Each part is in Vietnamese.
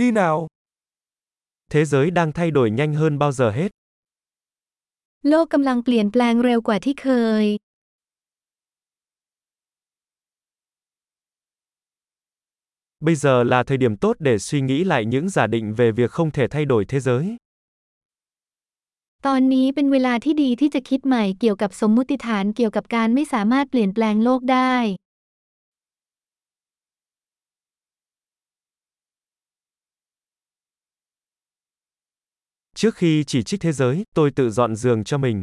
Đi nào. Thế giới đang thay đổi nhanh hơn bao giờ hết. โลกกำลังเปลี่ยนแปลงเร็วกว่าที่เคย Bây giờ là thời điểm tốt để suy nghĩ lại những giả định về việc không thể thay đổi thế giới. ตอนนี้เป็นเวลาที่ดีที่จะคิดใหม่เกี่ยวกับสมมุติฐานเกี่ยวกับการไม่สามารถเปลี่ยนแปลงโลกได้ Trước khi chỉ trích thế giới, tôi tự dọn giường cho mình.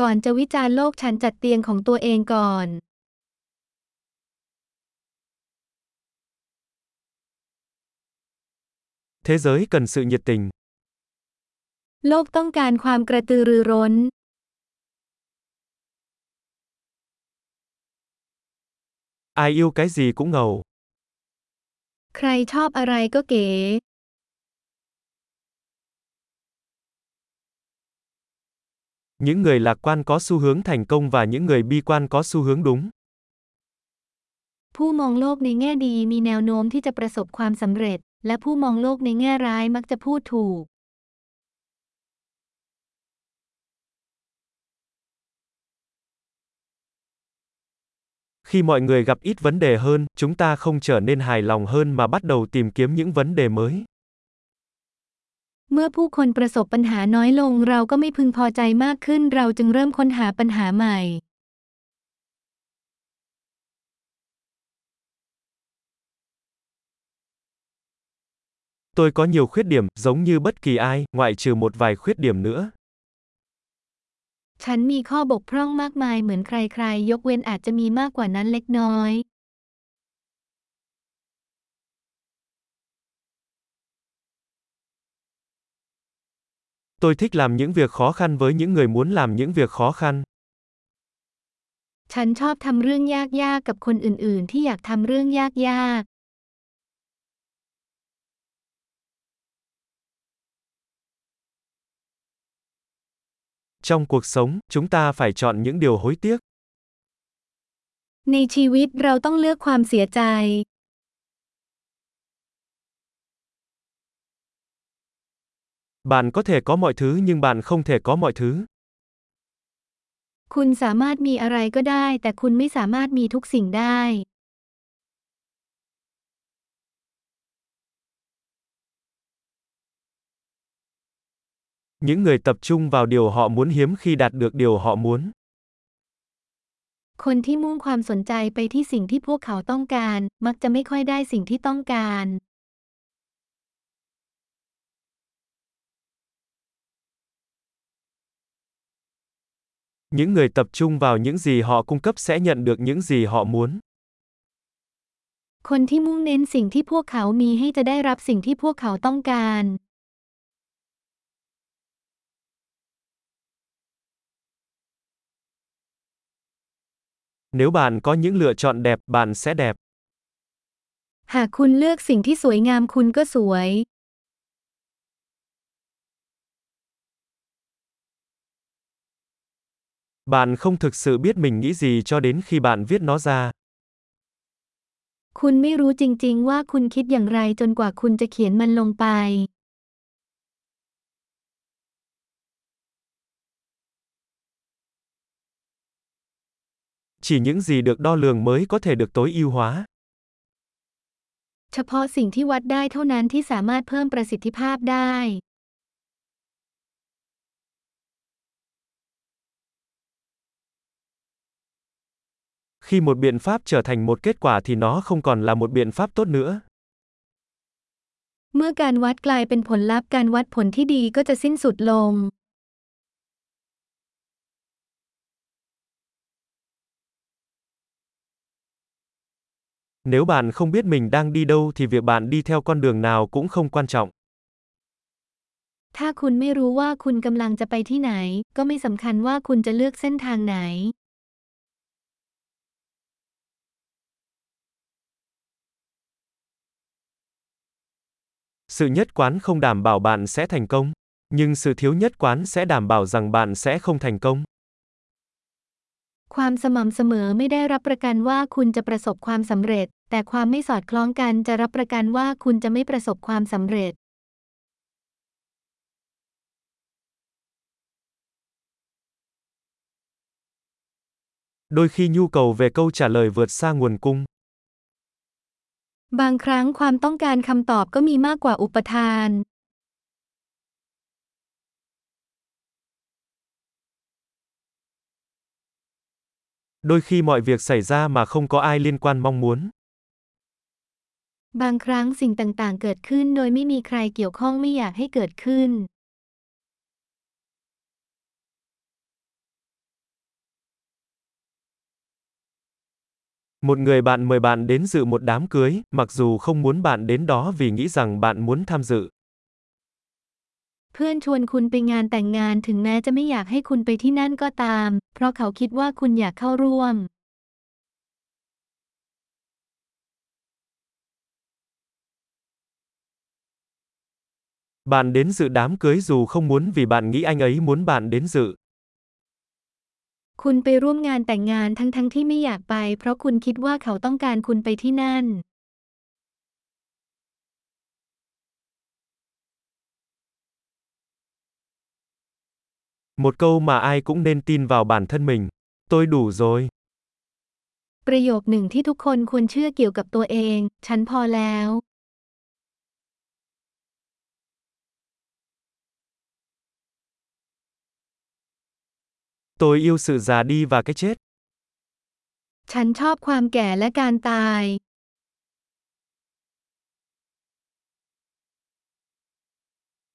ก่อนจะวิจารณ์โลกฉันจัดเตียงของตัวเองก่อน Thế giới cần sự nhiệt tình. โลกต้องการความกระตือรือร้น Ai yêu cái gì cũng ngầu. ใครชอบอะไรก็เก๋ Những người lạc quan có xu hướng thành công và những người bi quan có xu hướng đúng. ผู้มองโลกในแง่ดีมีแนวโน้มที่จะประสบความสำเร็จ และผู้มองโลกในแง่ร้ายมักจะพูดถูก Khi mọi người gặp ít vấn đề hơn, chúng ta không trở nên hài lòng hơn mà bắt đầu tìm kiếm những vấn đề mới. เมื่อผู้คนประสบปัญหาน้อยลงเราก็ไม่พึงพอใจมากขึ้น เราจึงเริ่มค้นหาปัญหาใหม่ Tôi có nhiều khuyết điểm, giống như bất kỳ ai, ngoại trừ một vài khuyết điểm nữa. ฉันมีข้อบกพร่องมากมายเหมือนใครๆ ยกเว้นอาจจะมีมากกว่านั้นเล็กน้อย Tôi thích làm những việc khó khăn với những người muốn làm những việc khó khăn. ฉันชอบทำเรื่องยากๆ กับคนอื่นๆ ที่อยากทำเรื่องยาก Trong cuộc sống, chúng ta phải chọn những điều hối tiếc. ๆ ในชีวิตเราต้องเลือกความเสียใจ Bạn có thể có mọi thứ nhưng bạn không thể có mọi thứ. คุณสามารถมีอะไรก็ได้ แต่คุณไม่สามารถมีทุกสิ่งได้ Những người tập trung vào điều họ muốn hiếm khi đạt được điều họ muốn. คนที่มุ่งความสนใจไปที่สิ่งที่พวกเขาต้องการ มักจะไม่ค่อยได้สิ่งที่ต้องการ Những người tập trung vào những gì họ cung cấp sẽ nhận được những gì họ muốn. คนที่มุ่งเน้นสิ่งที่พวกเขามีให้จะได้รับสิ่งที่พวกเขาต้องการ Nếu bạn có những lựa chọn đẹp, bạn sẽ đẹp. หากคุณเลือกสิ่งที่สวยงามคุณก็สวย Bạn không thực sự biết mình nghĩ gì cho đến khi bạn viết nó ra. คุณไม่รู้จริงๆ ว่าคุณคิดอย่างไรจนกว่าคุณจะเขียนมันลงไป Chỉ những gì được đo lường mới có thể được tối ưu hóa. เฉพาะสิ่งที่วัดได้เท่านั้นที่สามารถเพิ่มประสิทธิภาพได้ Khi một biện pháp trở thành một kết quả thì nó không còn là một biện pháp tốt nữa. เมื่อการวัดกลายเป็นผลลัพธ์การวัดผลที่ดีก็จะสิ้นสุดลง Nếu bạn không biết mình đang đi đâu thì việc bạn đi theo con đường nào cũng không quan trọng. ถ้าคุณไม่รู้ว่าคุณกำลังจะไปที่ไหน ก็ไม่สำคัญว่าคุณจะเลือกเส้นทางไหน Sự nhất quán không đảm bảo bạn sẽ thành công, nhưng sự thiếu nhất quán sẽ đảm bảo rằng bạn sẽ không thành công. ความสม่ำเสมอไม่ได้รับประกันว่าคุณจะประสบความสำเร็จ แต่ความไม่สอดคล้องกันจะรับประกันว่าคุณจะไม่ประสบความสำเร็จ Đôi khi nhu cầu về câu trả lời vượt xa nguồn cung. บางครั้งความต้องการคำตอบก็มีมากกว่าอุปทาน Đôi khi mọi việc xảy ra mà không có ai liên quan mong muốn. บางครั้งสิ่งต่างๆ เกิดขึ้นโดยไม่มีใครเกี่ยวข้องไม่อยากให้เกิดขึ้น Một người bạn mời bạn đến dự một đám cưới, mặc dù không muốn bạn đến đó vì nghĩ rằng bạn muốn tham dự. เพื่อนชวนคุณไปงานแต่งงานถึงแม้จะไม่อยากให้คุณไปที่นั่นก็ตาม เพราะเขาคิดว่าคุณอยากเข้าร่วม Bạn đến dự đám cưới dù không muốn vì bạn nghĩ anh ấy muốn bạn đến dự. คุณไปร่วมงานแต่งงานทั้งๆทที่ไม่อยากไป เพราะคุณคิดว่าเขาต้องการคุณไปที่นั่น Một câu mà ai cũng nên tin vào bản thân mình. Tôi đủ rồi. ประโยคหนึ่งที่ทุกคนควรเชื่อเกี่ยวกับตัวเอง ฉันพอแล้ว Tôi yêu sự già đi và cái chết. ฉันชอบความแก่และการตาย